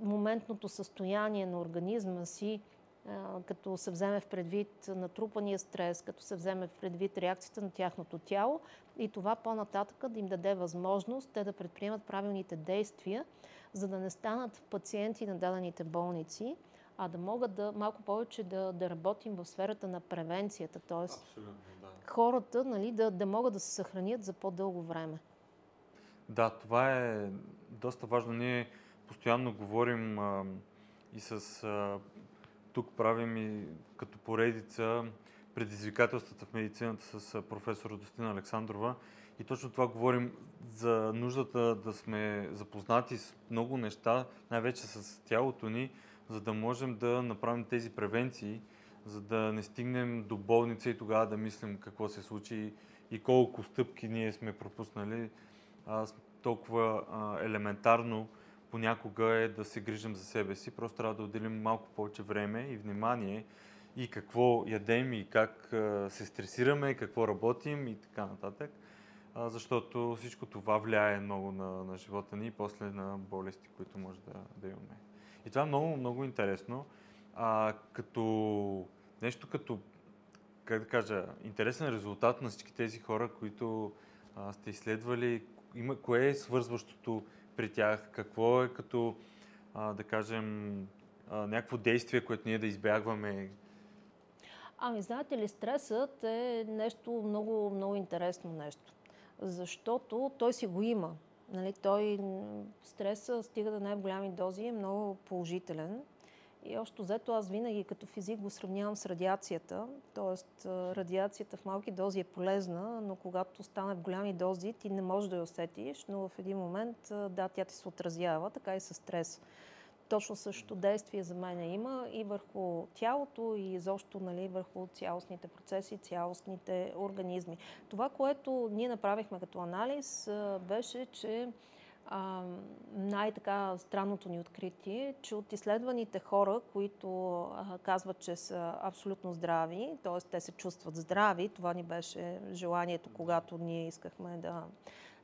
моментното състояние на организма си, а, като се вземе в предвид натрупания стрес, като се вземе в предвид реакцията на тяхното тяло и това по-нататък да им даде възможност те да предприемат правилните действия, за да не станат пациенти на дадените болници, а да могат да малко повече да, да работим в сферата на превенцията, т.е. Да. хората нали, да, да могат да се съхранят за по-дълго време. Да, това е доста важно. Ние постоянно говорим а, и с... А, тук правим и като поредица предизвикателствата в медицината с професор Достина Александрова. И точно това говорим за нуждата да сме запознати с много неща, най-вече с тялото ни, за да можем да направим тези превенции, за да не стигнем до болница и тогава да мислим какво се случи и колко стъпки ние сме пропуснали. А, толкова а, елементарно понякога е да се грижим за себе си. Просто трябва да отделим малко повече време и внимание и какво ядем и как се стресираме, какво работим и така нататък. Защото всичко това влияе много на, на живота ни и после на болести, които може да, да имаме. И това е много, много интересно. А, като нещо като, как да кажа, интересен резултат на всички тези хора, които а, сте изследвали, има, кое е свързващото при тях, какво е като, а, да кажем, а, някакво действие, което ние да избягваме? Ами, знаете ли, стресът е нещо много, много интересно нещо. Защото той си го има. Нали, той стреса стига до най-голями дози е много положителен. И още взето аз винаги като физик го сравнявам с радиацията. Тоест радиацията в малки дози е полезна, но когато стане в голями дози, ти не можеш да я усетиш, но в един момент, да, тя ти се отразява, така и с стрес. Точно същото действие за мен има и върху тялото, и изобщо нали, върху цялостните процеси, цялостните организми. Това, което ние направихме като анализ, беше, че най-така странното ни откритие, че от изследваните хора, които казват, че са абсолютно здрави, т.е. те се чувстват здрави, това ни беше желанието, когато ние искахме да,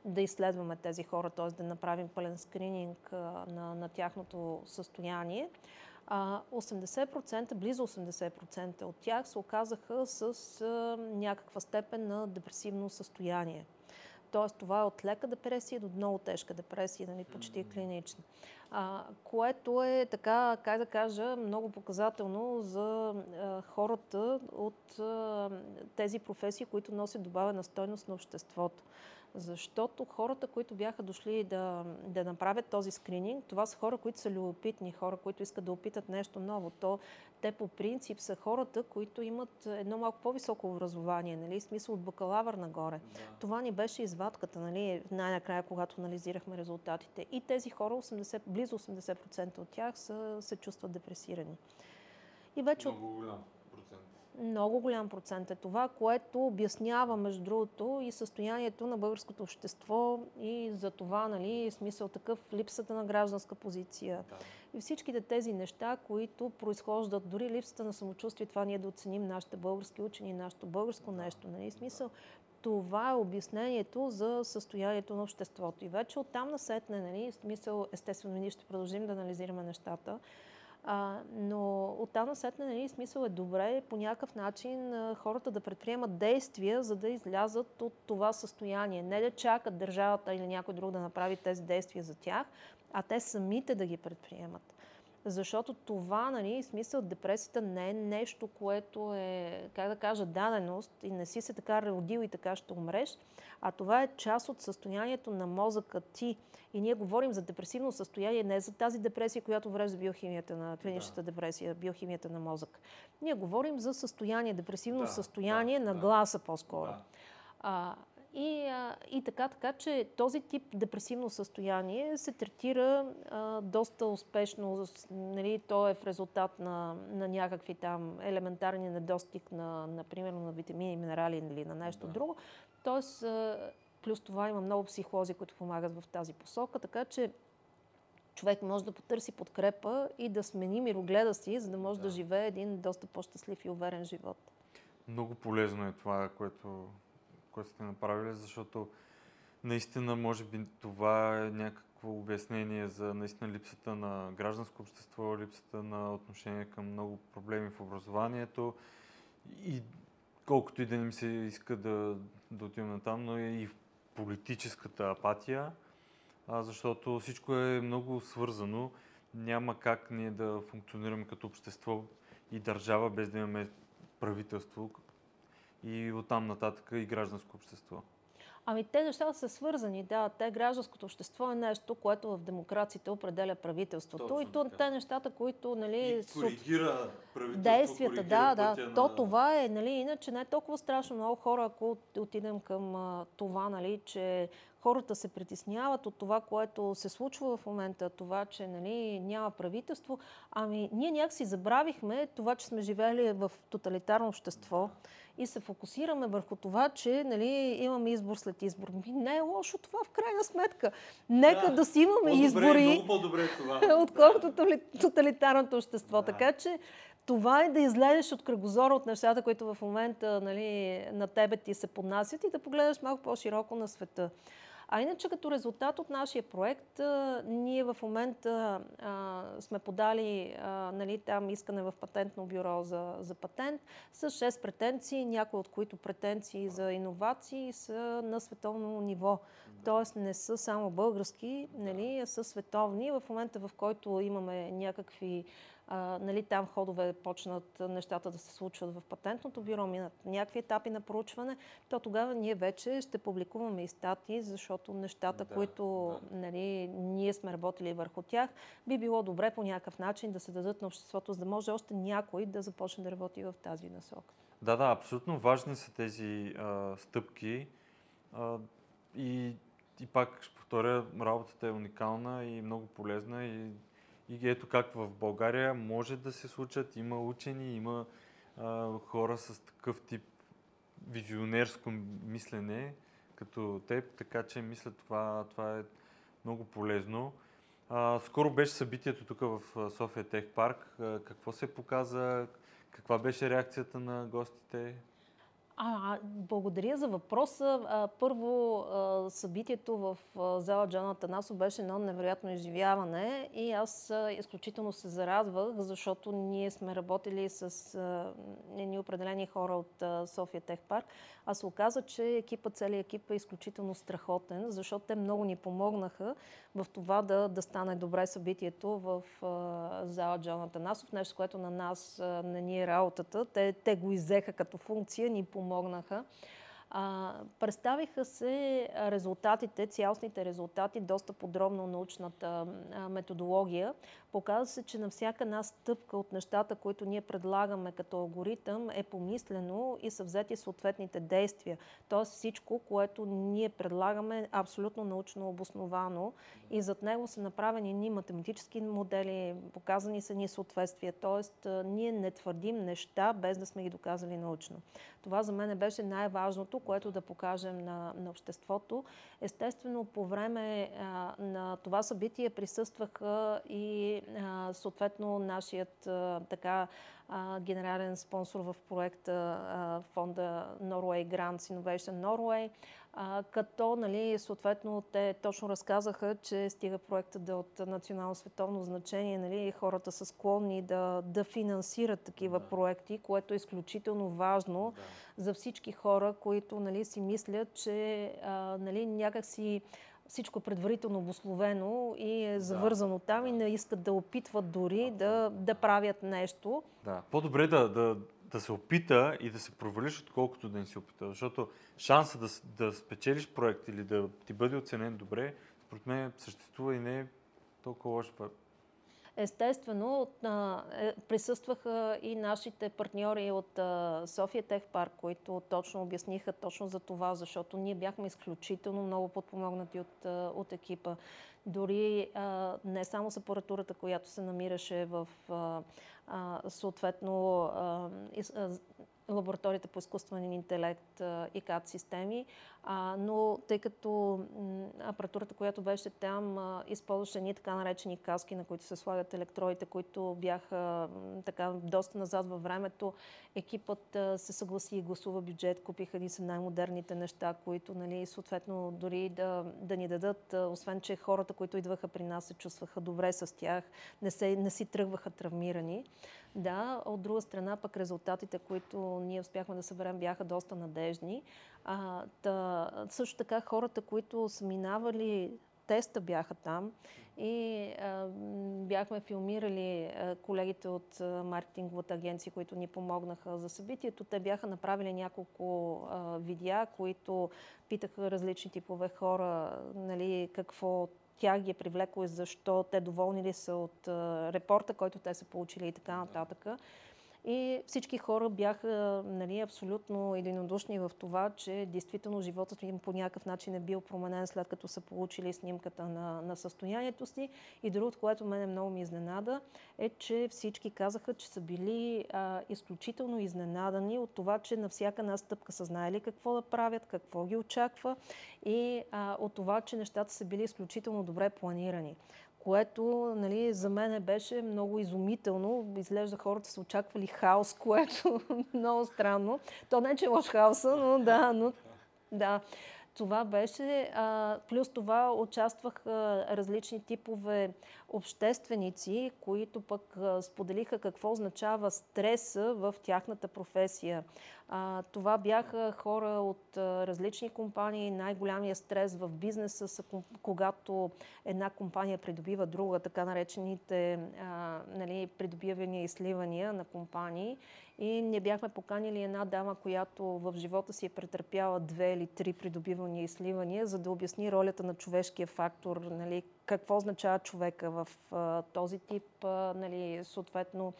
да изследваме тези хора, т.е. да направим пълен скрининг на, на тяхното състояние. А, 80%, близо 80% от тях се оказаха с някаква степен на депресивно състояние. Тоест това е от лека депресия до много тежка депресия, нали, почти клинична. А, което е така, как да кажа, много показателно за а, хората от а, тези професии, които носят добавена стойност на обществото. Защото хората, които бяха дошли да, да направят този скрининг, това са хора, които са любопитни, хора, които искат да опитат нещо ново. То, те по принцип са хората, които имат едно малко по-високо образование, нали, смисъл от бакалавър нагоре. Да. Това ни беше извадката, нали, най-накрая, когато анализирахме резултатите. И тези хора, 80, близо 80% от тях са, се чувстват депресирани. И вече... Много голям много голям процент е това, което обяснява, между другото, и състоянието на българското общество и за това, нали, смисъл такъв, липсата на гражданска позиция. Да. И всичките тези неща, които произхождат, дори липсата на самочувствие, това ние да оценим нашите български учени, нашето българско да. нещо, нали, смисъл, това е обяснението за състоянието на обществото. И вече оттам насетне, нали, смисъл, естествено, ние ще продължим да анализираме нещата, а, но оттам насетне нали, смисъл е добре по някакъв начин а, хората да предприемат действия, за да излязат от това състояние. Не да чакат държавата или някой друг да направи тези действия за тях, а те самите да ги предприемат. Защото това, нали, смисъл, депресията не е нещо, което е, как да кажа, даденост и не си се така родил и така ще умреш, а това е част от състоянието на мозъка ти. И ние говорим за депресивно състояние, не за тази депресия, която врежда биохимията на клиничната да. депресия, биохимията на мозък. Ние говорим за състояние, депресивно да, състояние да, на гласа по-скоро. А, и, и така, така, че този тип депресивно състояние се третира а, доста успешно. Нали, то е в резултат на, на някакви там елементарни недостиг на, например, на витамини, минерали или на нещо да. друго. Тоест, а, плюс това има много психолози, които помагат в тази посока, така че човек може да потърси подкрепа и да смени мирогледа си, за да може да, да живее един доста по-щастлив и уверен живот. Много полезно е това, което което сте направили, защото наистина може би това е някакво обяснение за наистина липсата на гражданско общество, липсата на отношение към много проблеми в образованието и колкото и да ми се иска да, да отивам на там, но и в политическата апатия, защото всичко е много свързано. Няма как ние да функционираме като общество и държава без да имаме правителство, и оттам нататък и гражданско общество. Ами те нещата са свързани, да. Те гражданското общество е нещо, което в демокрациите определя правителството. Точно и то, те нещата, които, нали... И коригира правителство, Действията, коригира да, да. На... То това е, нали, иначе не е толкова страшно много хора, ако отидем към а, това, нали, че хората се притесняват от това, което се случва в момента, това, че нали, няма правителство. Ами, ние някакси забравихме това, че сме живели в тоталитарно общество и се фокусираме върху това, че нали, имаме избор след избор. Не е лошо това в крайна сметка. Нека да, да си имаме по-добре, избори, много по-добре е това. отколкото да. тоталитарното общество. Да. Така че това е да излезеш от кръгозора от нещата, които в момента нали, на тебе ти се поднасят и да погледаш малко по-широко на света. А иначе като резултат от нашия проект, ние в момента а, сме подали а, нали, там искане в патентно бюро за, за патент с 6 претенции, някои от които претенции за иновации са на световно ниво. Тоест не са само български, нали, а са световни. В момента, в който имаме някакви а, нали, там ходове почнат нещата да се случват в патентното бюро, минат някакви етапи на проучване, то тогава ние вече ще публикуваме и статии, защото нещата, да, които да. Нали, ние сме работили върху тях, би било добре по някакъв начин да се дадат на обществото, за да може още някой да започне да работи в тази насока. Да, да, абсолютно важни са тези а, стъпки. А, и, и пак ще повторя, работата е уникална и много полезна. И, и ето как в България може да се случат. Има учени, има а, хора с такъв тип визионерско мислене, като теб, така че мисля това, това е много полезно. А, скоро беше събитието тук в София Тех Парк. А, какво се показа? Каква беше реакцията на гостите? А, благодаря за въпроса. А, първо, а, събитието в зала Джона Танасо беше едно невероятно изживяване и аз изключително се зарадвах, защото ние сме работили с едни определени хора от София Тех Парк, а се оказа, че екипа, целият екип е изключително страхотен, защото те много ни помогнаха в това да, да стане добре събитието в зала Джона Танасов, нещо, което на нас не ни е работата. Те, те го иззеха като функция, ни помогнаха помогнаха. А, представиха се резултатите, цялостните резултати, доста подробно научната методология. Показва се, че на всяка една стъпка от нещата, които ние предлагаме като алгоритъм, е помислено и са взети съответните действия. Тоест всичко, което ние предлагаме е абсолютно научно обосновано и зад него са направени ни математически модели, показани са ни съответствия. Тоест ние не твърдим неща без да сме ги доказали научно. Това за мен беше най-важното, което да покажем на, на обществото. Естествено, по време а, на това събитие присъстваха и а, съответно нашият а, така генерален спонсор в проекта фонда Norway Grants Innovation Norway, а, като нали, съответно те точно разказаха, че стига проекта да е от национално световно значение, нали, хората са склонни да, да финансират такива да. проекти, което е изключително важно да. за всички хора, които нали, си мислят, че а, нали, някакси всичко е предварително обословено и е завързано да, там да. и не искат да опитват дори да, да правят нещо. Да, по-добре да, да, да се опита и да се провалиш, отколкото да не си опита. Защото шанса да, да спечелиш проект или да ти бъде оценен добре, според мен съществува и не е толкова лош Естествено, е, присъстваха и нашите партньори от София Тех Парк, които точно обясниха точно за това, защото ние бяхме изключително много подпомогнати от, от екипа. Дори не само с апаратурата, която се намираше в съответно лабораторията по изкуствен интелект и КАД системи, но тъй като апаратурата, която беше там, използваше ни така наречени каски, на които се слагат електродите, които бяха така доста назад във времето, екипът се съгласи и гласува бюджет, купиха ни се най-модерните неща, които нали, съответно дори да, да ни дадат, освен че хората, които идваха при нас, се чувстваха добре с тях, не, се, не си тръгваха травмирани. Да, от друга страна пък резултатите, които ние успяхме да съберем, бяха доста надежни. А, та, също така хората, които са минавали теста бяха там и а, бяхме филмирали а, колегите от а, маркетинговата агенция, които ни помогнаха за събитието. Те бяха направили няколко а, видеа, които питаха различни типове хора нали, какво тях ги е привлекло и защо те доволни ли са от а, репорта, който те са получили и така нататък. И всички хора бяха нали, абсолютно единодушни в това, че действително животът им по някакъв начин е бил променен след като са получили снимката на, на състоянието си. И другото, което мене много ми изненада, е, че всички казаха, че са били а, изключително изненадани от това, че на всяка една стъпка са знаели какво да правят, какво ги очаква и а, от това, че нещата са били изключително добре планирани което нали, за мен беше много изумително. Изглежда хората са очаквали хаос, което много странно. То не, че е лош хаоса, но да, но да. Това беше. А, плюс това участваха различни типове общественици, които пък споделиха какво означава стреса в тяхната професия. Това бяха хора от различни компании. Най-голямия стрес в бизнеса са когато една компания придобива друга, така наречените нали, придобивания и сливания на компании. И не бяхме поканили една дама, която в живота си е претърпяла две или три придобивания и сливания, за да обясни ролята на човешкия фактор, нали, какво означава човека в а, този тип, а, нали, съответно,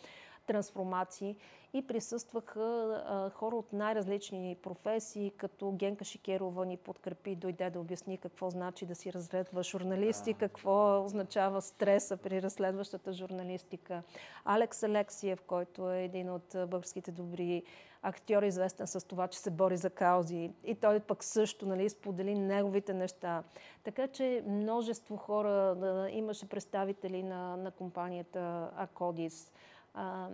трансформации и присъстваха а, хора от най-различни професии, като Генка Шикерова ни подкрепи, дойде да обясни какво значи да си разследва журналисти, да, какво означава стреса при разследващата журналистика. Алекс Алексиев, който е един от българските добри актьори, известен с това, че се бори за каузи. И той пък също нали, сподели неговите неща. Така че множество хора, да, имаше представители на, на компанията Акодис, а,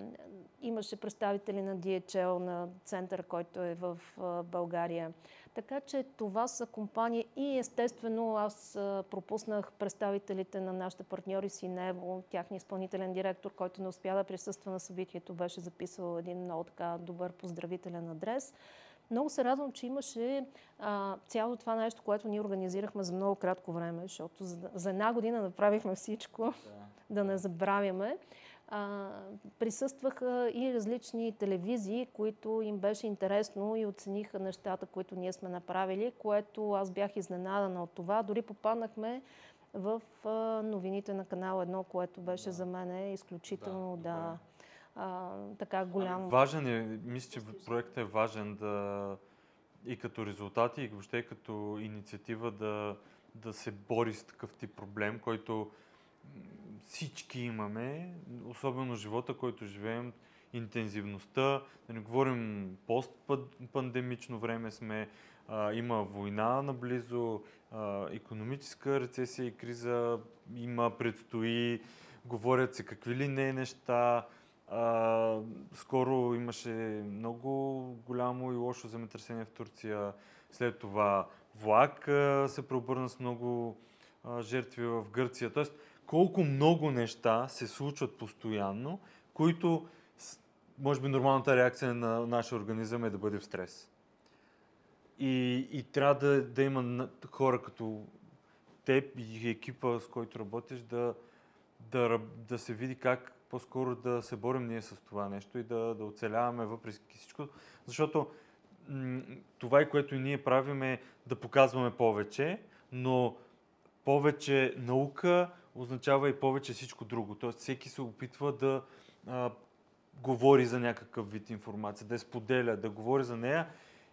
имаше представители на DHL, на центъра, който е в а, България. Така че това са компании и естествено аз пропуснах представителите на нашите партньори Синево, тяхния изпълнителен директор, който не успя да присъства на събитието, беше записал един много така добър поздравителен адрес. Много се радвам, че имаше а, цяло това нещо, което ние организирахме за много кратко време, защото за, за една година направихме всичко, да, да не забравяме присъстваха и различни телевизии, които им беше интересно и оцениха нещата, които ние сме направили, което аз бях изненадана от това. Дори попаднахме в а, новините на канал 1, което беше да. за мен изключително да, да а, така голям. Ами, важен е, мисля, че проектът е важен да и като резултати, и въобще като инициатива да, да се бори с такъв тип проблем, който всички имаме, особено живота, който живеем, интензивността, да не говорим постпандемично време сме, а, има война наблизо, а, економическа рецесия и криза има, предстои, говорят се какви ли не неща. А, скоро имаше много голямо и лошо земетресение в Турция. След това влак а, се преобърна с много а, жертви в Гърция. Тоест, колко много неща се случват постоянно, които, може би, нормалната реакция на нашия организъм е да бъде в стрес. И, и трябва да, да има хора като теб и екипа, с който работиш, да, да, да се види как по-скоро да се борим ние с това нещо и да, да оцеляваме въпреки всичко. Защото това, и което ние правим е да показваме повече, но повече наука, означава и повече всичко друго. Тоест всеки се опитва да а, говори за някакъв вид информация, да я споделя, да говори за нея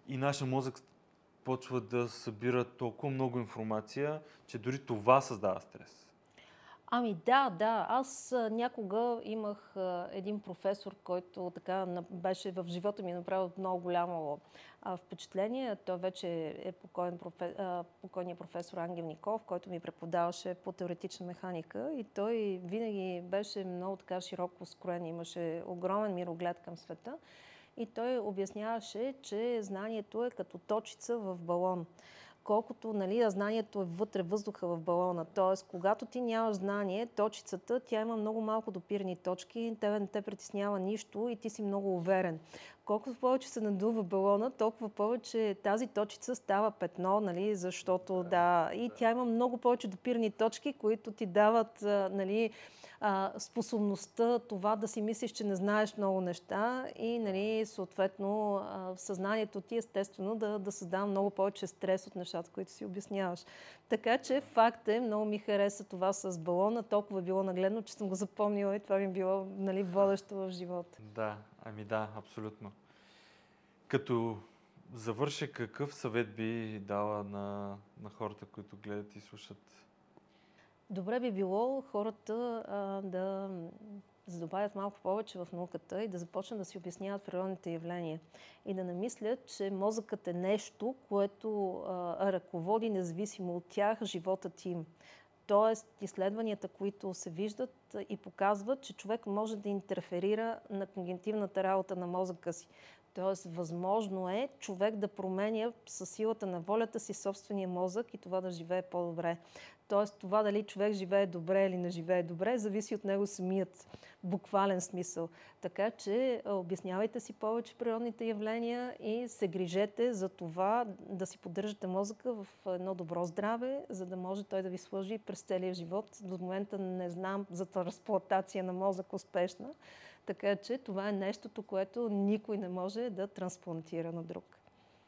и нашия мозък почва да събира толкова много информация, че дори това създава стрес. Ами да, да. Аз някога имах един професор, който така беше в живота ми направил много голямо впечатление. Той вече е покоен, профе, а, покойният професор Ангел Ников, който ми преподаваше по теоретична механика и той винаги беше много така широко скроен, имаше огромен мироглед към света. И той обясняваше, че знанието е като точица в балон колкото нали, знанието е вътре въздуха в балона. Тоест, когато ти нямаш знание, точицата, тя има много малко допирни точки, тебе не те притеснява нищо и ти си много уверен. Колкото повече се надува балона, толкова повече тази точица става петно, нали, защото да, и тя има много повече допирни точки, които ти дават нали, а, способността това да си мислиш, че не знаеш много неща и нали, съответно а, съзнанието ти естествено да, да създава много повече стрес от нещата, които си обясняваш. Така че факт е, много ми хареса това с балона, толкова е било нагледно, че съм го запомнила и това ми било нали, водещо в живота. Да, ами да, абсолютно. Като завърша, какъв съвет би дала на, на хората, които гледат и слушат Добре би било хората а, да задобавят малко повече в науката и да започнат да си обясняват природните явления. И да намислят, че мозъкът е нещо, което а, ръководи независимо от тях животът им. Тоест, изследванията, които се виждат и показват, че човек може да интерферира на когнитивната работа на мозъка си. Тоест, възможно е човек да променя със силата на волята си собствения мозък и това да живее по-добре. Тоест това дали човек живее добре или не живее добре, зависи от него самият буквален смисъл. Така че обяснявайте си повече природните явления и се грижете за това да си поддържате мозъка в едно добро здраве, за да може той да ви служи през целия живот. До момента не знам за трансплантация на мозък успешна, така че това е нещото, което никой не може да трансплантира на друг.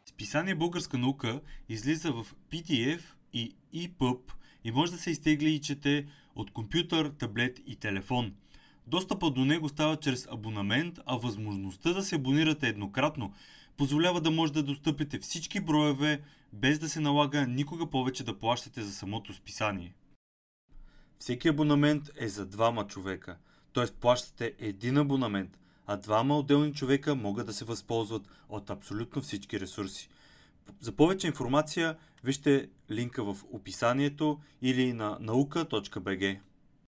Списание Българска наука излиза в PDF и EPUB и може да се изтегли и чете от компютър, таблет и телефон. Достъпа до него става чрез абонамент, а възможността да се абонирате еднократно позволява да може да достъпите всички броеве, без да се налага никога повече да плащате за самото списание. Всеки абонамент е за двама човека, т.е. плащате един абонамент, а двама отделни човека могат да се възползват от абсолютно всички ресурси. За повече информация вижте линка в описанието или на наука.bg.